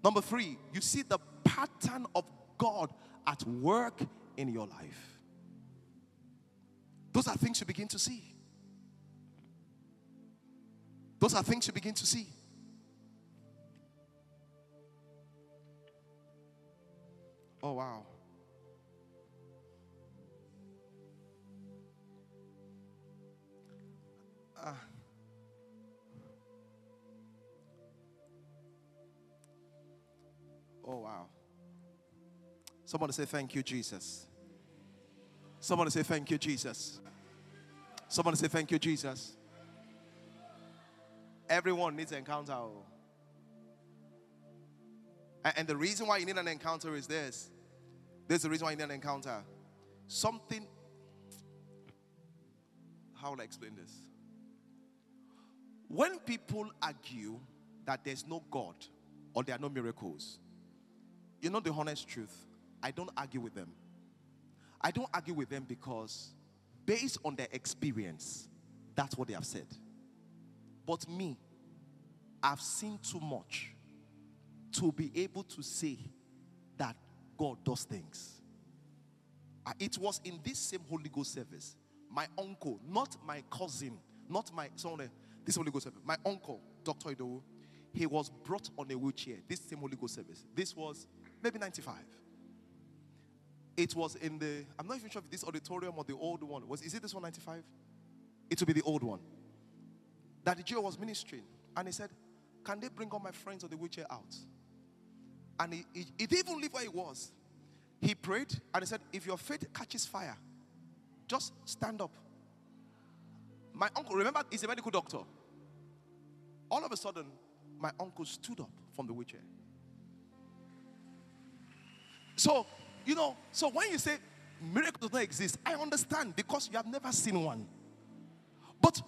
Number three, you see the pattern of God at work in your life. Those are things you begin to see. Those are things you begin to see. Oh, wow. Uh, oh, wow. Somebody say, Thank you, Jesus. Somebody say, Thank you, Jesus. Somebody say, Thank you, Jesus. Everyone needs an encounter. Oh. And the reason why you need an encounter is this. This is the reason why you need an encounter. Something, how will I explain this? When people argue that there's no God, or there are no miracles. You know the honest truth? I don't argue with them. I don't argue with them because, based on their experience, that's what they have said. But me, I've seen too much to be able to say that God does things. It was in this same Holy Ghost service. My uncle, not my cousin, not my someone, this Holy Ghost service, my uncle, Dr. Idowu, he was brought on a wheelchair. This same Holy Ghost service. This was maybe 95. It was in the, I'm not even sure if this auditorium or the old one was, is it this one 95? It will be the old one. That the GO was ministering. And he said, Can they bring all my friends on the wheelchair out? And he, he, he didn't even leave where he was. He prayed and he said, If your faith catches fire, just stand up. My uncle, remember, he's a medical doctor. All of a sudden, my uncle stood up from the wheelchair. So, you know, so when you say miracles don't exist, I understand because you have never seen one. But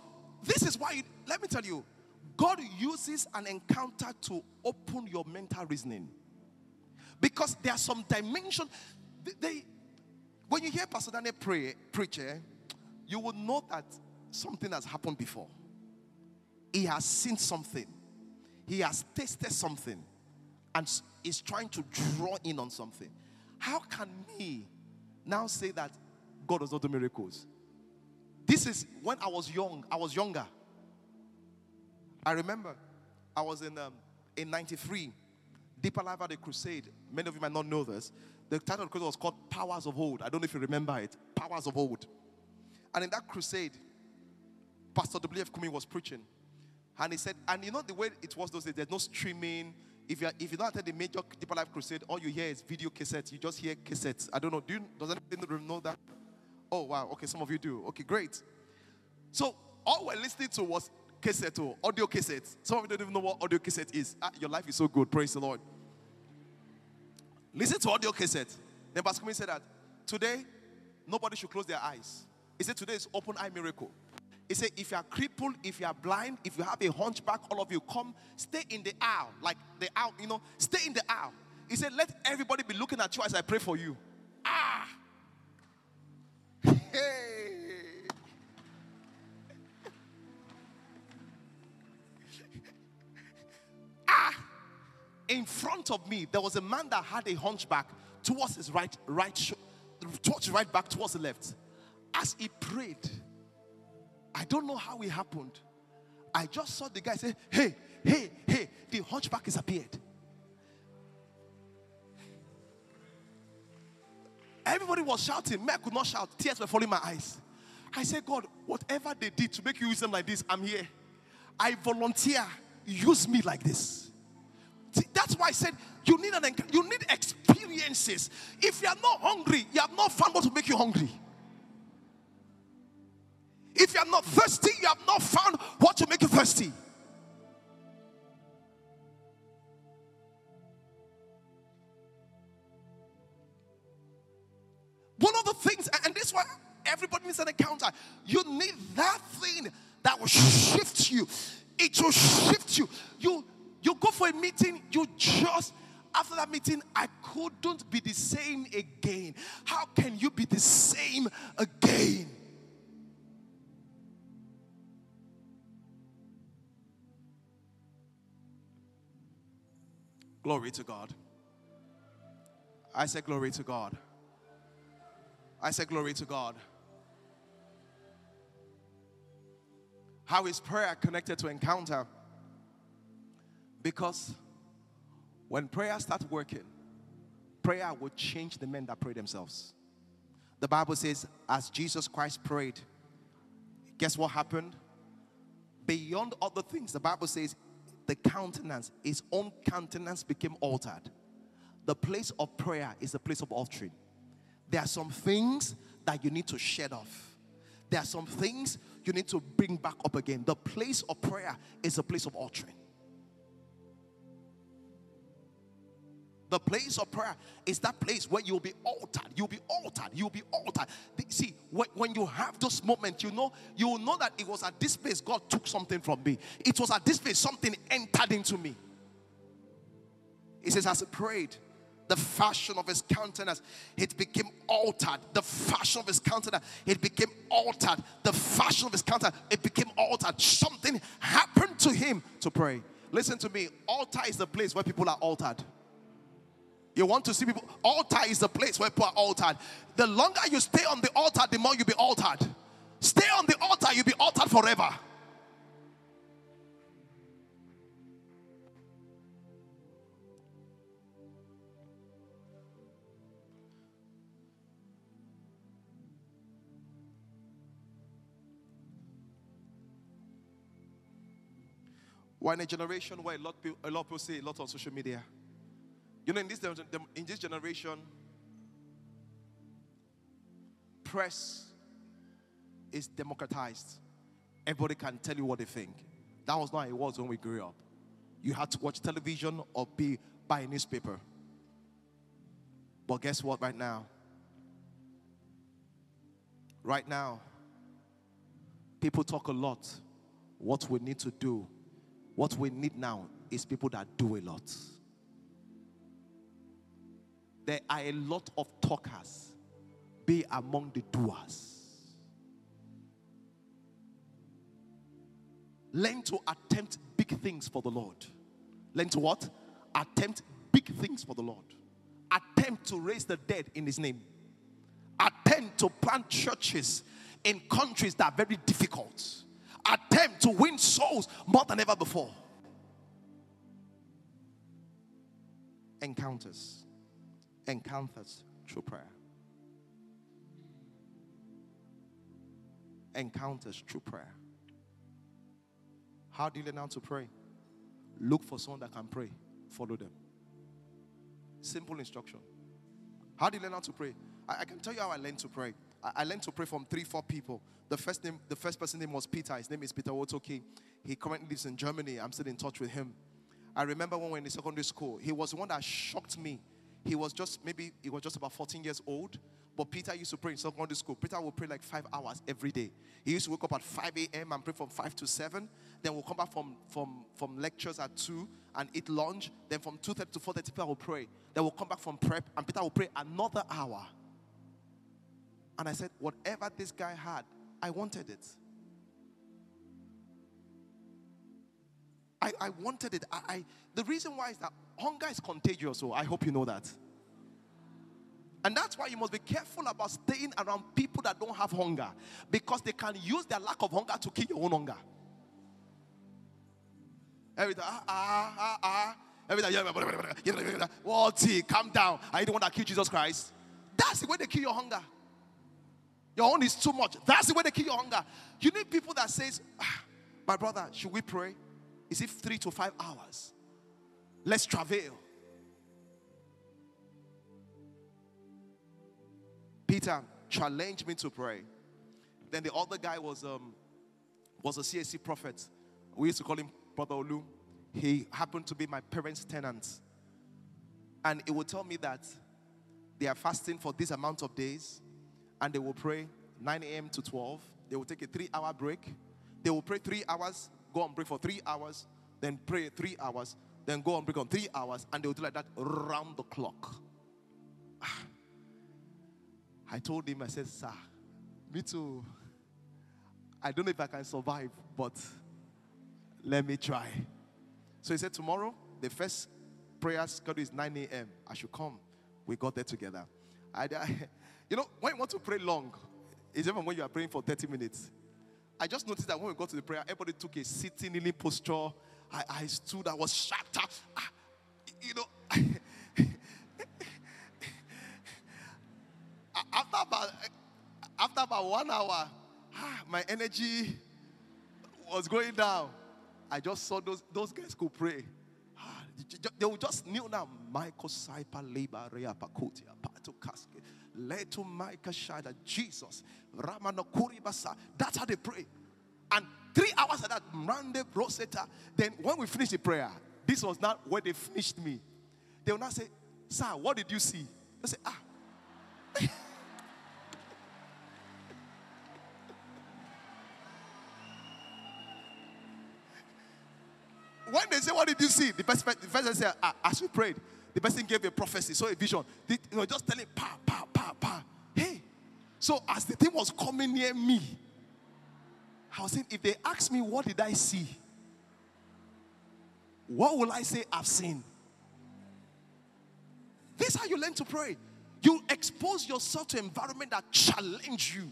this is why, let me tell you, God uses an encounter to open your mental reasoning. Because there are some dimension. They, they- when you hear Pastor Daniel pray, preacher, eh, you will know that something has happened before. He has seen something. He has tasted something and is trying to draw in on something. How can me now say that God does not do miracles? This is when I was young. I was younger. I remember I was in um, in '93. Deeper Life had a crusade. Many of you might not know this. The title of the crusade was called Powers of Old. I don't know if you remember it. Powers of Old. And in that crusade, Pastor W.F. Kumuyi was preaching. And he said, and you know the way it was those days, there's no streaming. If you are, if you don't attend the major Deeper Life Crusade, all you hear is video cassettes. You just hear cassettes. I don't know. Do you, does anybody know that? Oh wow. Okay, some of you do. Okay, great. So all we're listening to was cassette or audio cassette. Some of you don't even know what audio cassette is. Ah, your life is so good. Praise the Lord. Listen to audio cassette. Then Kumuyi said that today nobody should close their eyes. He said today is open eye miracle. He said if you are crippled, if you are blind, if you have a hunchback, all of you come, stay in the aisle, like the aisle, you know, stay in the aisle. He said let everybody be looking at you as I pray for you. Ah. Hey. ah. In front of me, there was a man that had a hunchback towards his right, right, towards right back, towards the left. As he prayed, don't know how it happened. I just saw the guy say, Hey, hey, hey, the hunchback has appeared. Everybody was shouting. Me, I could not shout. Tears were falling my eyes. I said, God, whatever they did to make you use them like this, I'm here. I volunteer. Use me like this. See, that's why I said you need an you need experiences. If you are not hungry, you have not found what to make you hungry. If you are not thirsty, you have not found what to make you thirsty. One of the things, and- this is why everybody needs an encounter. You need that thing that will shift you. It will shift you. You you go for a meeting, you just after that meeting, I couldn't be the same again. How can you be the same again? Glory to God. I say glory to God. I say glory to God. How is prayer connected to encounter? Because when prayer starts working, prayer will change the men that pray themselves. The Bible says, as Jesus Christ prayed, guess what happened? Beyond other things, the Bible says the countenance, his own countenance became altered. The place of prayer is the place of altering. There are some things that you need to shed off. There are some things you need to bring back up again. The place of prayer is a place of altering. The place of prayer is that place where you'll be altered. You'll be altered. You'll be altered. See, when, you have those moments, you know, you will know that it was at this place God took something from me. It was at this place something entered into me. He says, as he prayed, the fashion of his countenance, it became altered. The fashion of his countenance, it became altered. The fashion of his countenance, it became altered. Something happened to him to pray. Listen to me. Altar is the place where people are altered. You want to see people, altar is the place where people are altered. The longer you stay on the altar, the more you'll be altered. Stay on the altar, you'll be altered forever. We're in a generation where a lot, of people, a lot of people say a lot on social media. You know, in this, in this generation, press is democratized. Everybody can tell you what they think. That was not how it was when we grew up. You had to watch television or be buy a newspaper. But guess what, right now? Right now, people talk a lot. What we need to do, what we need now is people that do a lot. There are a lot of talkers. Be among the doers. Learn to attempt big things for the Lord. Learn to what? Attempt big things for the Lord. Attempt to raise the dead in His name. Attempt to plant churches in countries that are very difficult. Attempt to win souls more than ever before. Encounters. Encounters through prayer. Encounters through prayer. How do you learn how to pray? Look for someone that can pray. Follow them. Simple instruction. How do you learn how to pray? I, I can tell you how I learned to pray. I, I, learned to pray from three, four people. The first name, the first person name was Peter. His name is Peter Wotoki. He currently lives in Germany. I'm still in touch with him. I remember when we were in the secondary school, he was the one that shocked me. He was just maybe he was just about 14 years old. But Peter used to pray in secondary school. Peter would pray like five hours every day. He used to wake up at 5 a.m. and pray from 5 to 7. Then we'll come back from, from, from lectures at 2 and eat lunch. Then from 2.30 to 4.30, Peter will pray. Then we'll come back from prep and Peter will pray another hour. And I said, whatever this guy had, I wanted it. I, I wanted it. I, I, the reason why is that hunger is contagious. So I hope you know that. And that's why you must be careful about staying around people that don't have hunger because they can use their lack of hunger to kill your own hunger. Every time, ah, ah, ah, ah. Every time, yeah? Calm down. Are you the one that killed Jesus Christ? That's the way they kill your hunger. Your own is too much. That's the way they kill your hunger. You need people that says, ah, my brother, should we pray? Is it three to five hours? Let's travail. Peter challenged me to pray. Then the other guy was um, was a CAC prophet. We used to call him Brother Olu. He happened to be my parents' tenant. And he would tell me that they are fasting for this amount of days and they will pray 9 a.m. to 12. They will take a three hour break. They will pray three hours, go and pray for three hours, then pray three hours, then go on break on three hours, and they will do like that round the clock. Ah. I told him, I said, Sir, me too. I don't know if I can survive, but let me try. So he said, Tomorrow, the first prayer schedule is 9 a.m. I should come. We got there together. I, I, you know, when you want to pray long, it's even when you are praying for 30 minutes. I just noticed that when we got to the prayer, everybody took a sitting kneeling posture. I, I stood, I was shocked. Ah, you know, after about after about one hour, ah, my energy was going down. I just saw those those guys could pray. Ah, they would just kneel down. Michael Saipa Leba Rea Pakutia Pato Kaske. Leto Micah Shada Jesus. Ramanokuri Basa. That's how they pray. And three hours of that, Mande Rosetta. Then when we finished the prayer, this was not where they finished me. They will not say, Sir, what did you see? They say, Ah. when they say, What did you see? The person, the person said, ah, As we prayed, the person gave a prophecy, so a vision. The, you know, just telling, pa, pa, pa, pa. Hey. So as the thing was coming near me, I was saying, if they ask me, What did I see? What will I say I've seen? This is how you learn to pray. You expose yourself to environment that challenge you.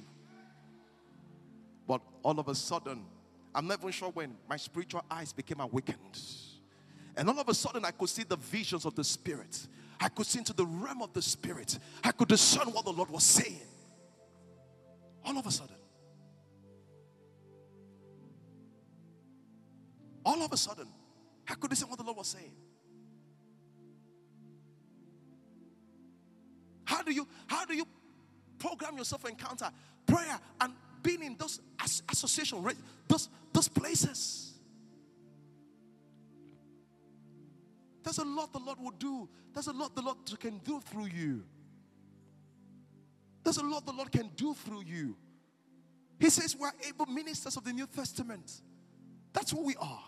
But all of a sudden, I'm not even sure when my spiritual eyes became awakened. And all of a sudden, I could see the visions of the Spirit. I could see into the realm of the Spirit. I could discern what the Lord was saying. All of a sudden. All of a sudden, I could discern what the Lord was saying. How do you how do you program yourself for encounter, prayer, and being in those as- association, those those places? There's a lot the Lord will do. There's a lot the Lord can do through you. There's a lot the Lord can do through you. He says we're able ministers of the New Testament. That's who we are.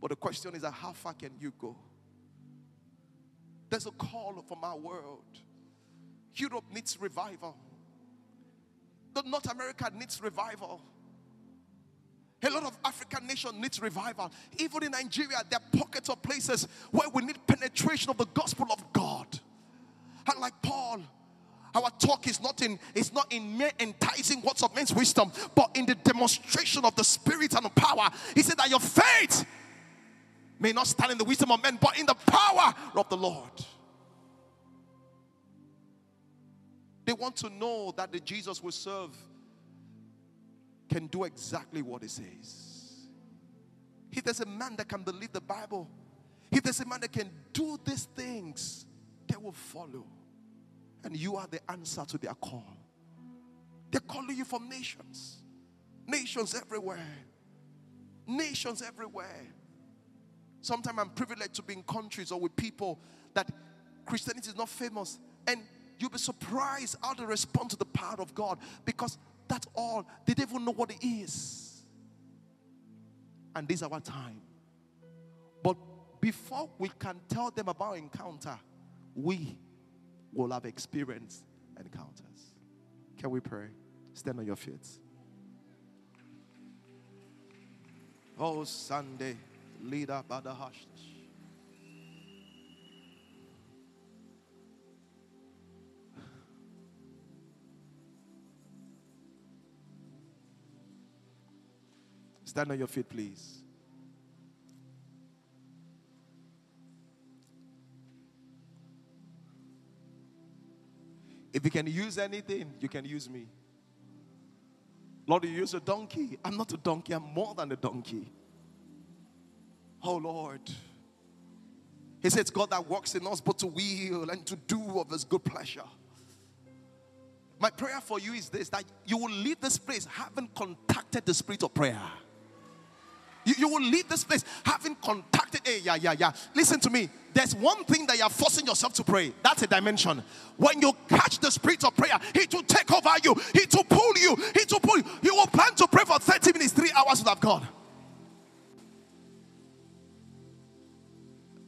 But the question is, how far can you go? There's a call from our world. Europe needs revival. The North America needs revival. A lot of African nations needs revival. Even in Nigeria, there are pockets of places where we need penetration of the gospel of God. And like Paul, our talk is not in is not in mere enticing words of men's wisdom, but in the demonstration of the spirit and the power. He said that your faith may not stand in the wisdom of men, but in the power of the Lord. They want to know that the Jesus we serve can do exactly what he says. If there's a man that can believe the Bible, if there's a man that can do these things, they will follow. And you are the answer to their call. They're calling you from nations, nations everywhere, nations everywhere. Sometimes I'm privileged to be in countries or with people that Christianity is not famous. And you'll be surprised how they respond to the power of God because that's all. They don't even know what it is. And this is our time. But before we can tell them about encounter, we will have experienced encounters. Can we pray? Stand on your feet. Oh, Sunday leader by the hush. Stand on your feet, please. If you can use anything, you can use me. Lord, you use a donkey. I'm not a donkey, I'm more than a donkey. Oh Lord. He says, God that works in us but to will and to do of his good pleasure. My prayer for you is this that you will leave this place having contacted the spirit of prayer. You, you will leave this place having contacted. Hey, yeah, yeah, yeah. Listen to me. There's one thing that you're forcing yourself to pray. That's a dimension. When you catch the spirit of prayer, He to take over you, He to pull you, He to pull you. You will plan to pray for 30 minutes, three hours without God.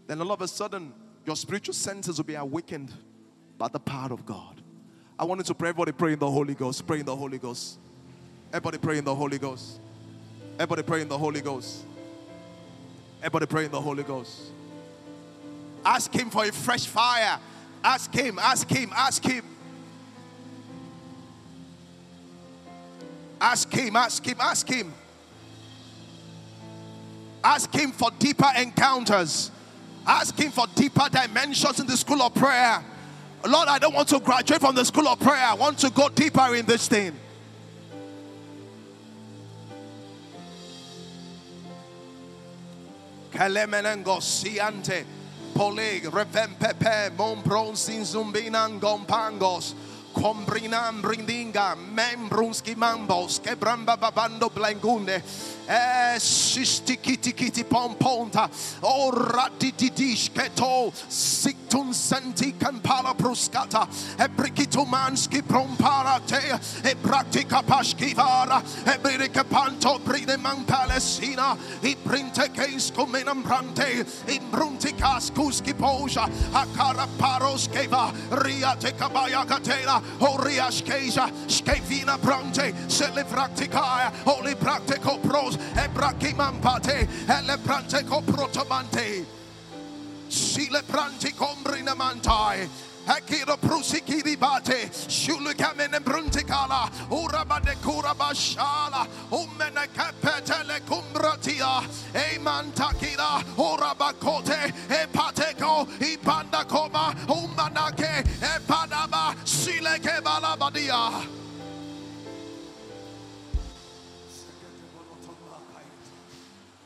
then all of a sudden, your spiritual senses will be awakened by the power of God. I want you to pray. Everybody pray in the Holy Ghost. Pray in the Holy Ghost. Everybody pray in the Holy Ghost. Everybody pray in the Holy Ghost. Everybody pray in the Holy Ghost. Ask Him for a fresh fire. Ask Him, ask Him, ask Him. Ask Him, ask Him, ask Him. Ask Him for deeper encounters. Ask Him for deeper dimensions in the school of prayer. Lord, I don't want to graduate from the school of prayer. I want to go deeper in this thing. Kalemenengo siante. Poleg revempepe mombron sin zumbinan gompangos combrinam brindinga membrunski mambos quebramba babando blangunde eh, Sistikiti kiti pomponta. O radididish keto. Siktun santi kampala bruskata. Ebrikiti Itumanski promparate, e pratica paschivara, e birica panto bride man palestina, i printe case comenam brante, in brunticas cuski poja, a cara paroskeva, ria te cabaya catena, o ria skeja, skevina brante, celefractica, holy practico pros, e brachimampate, e le practico protomante. Sile pranti combrina mantai. Akira prusikiri bate, shulu kamene bruntikala, urabade kurabashala, umene kapetele kumbratia, e mantakira, urabakote, e pateko, e pandakoma, umanake, e padaba, sile kebalabadia.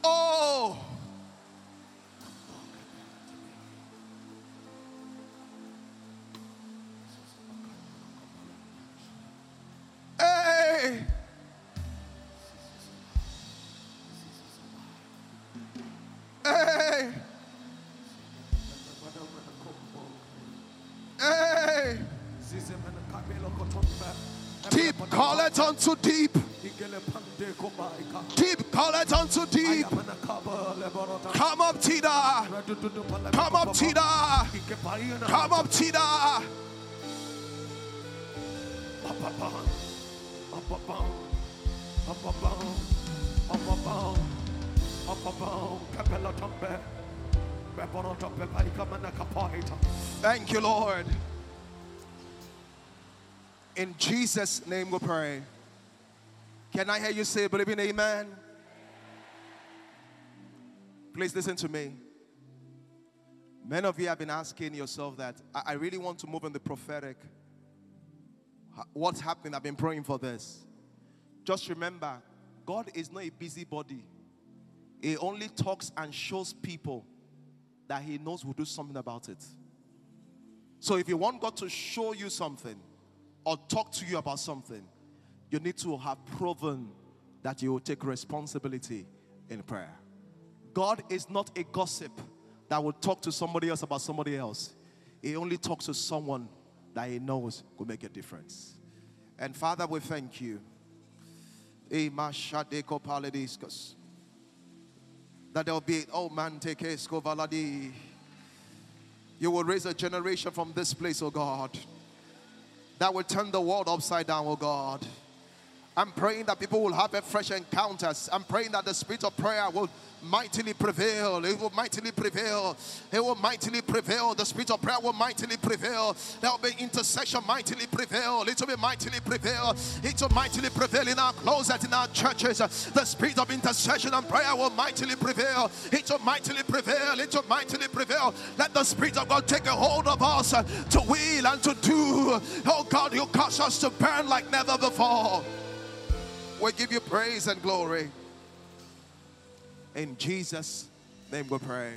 Oh! Hey! Hey! Hey! Deep, call it unto deep. Deep, call it unto deep. Come up, Tida. Come up, Tida. Come up, Tida. Thank you, Lord. In Jesus' name we pray. Can I hear you say, believe in amen? Please listen to me. Many of you have been asking yourself that I, really want to move in the prophetic. Ha- What's happening? I've been praying for this. Just remember, God is not a busybody. He only talks and shows people that He knows will do something about it. So if you want God to show you something or talk to you about something, you need to have proven that you will take responsibility in prayer. God is not a gossip that will talk to somebody else about somebody else. He only talks to someone that he knows will make a difference. And Father, we thank you. Eh, Paladiscus. That there will be, oh man, take valadi. You will raise a generation from this place, oh God, that will turn the world upside down, oh God. I'm praying that people will have a fresh encounters. I'm praying that the spirit of prayer will mightily prevail. It will mightily prevail. It will mightily prevail. The spirit of prayer will mightily prevail. There will be intercession mightily prevail. It will be mightily prevail. It will mightily prevail in our closet, in our churches. The spirit of intercession and prayer will mightily prevail. It will mightily prevail. It will mightily prevail. Let the spirit of God take a hold of us to will and to do. Oh God, you cause us to burn like never before. We give you praise and glory. In Jesus' name we pray.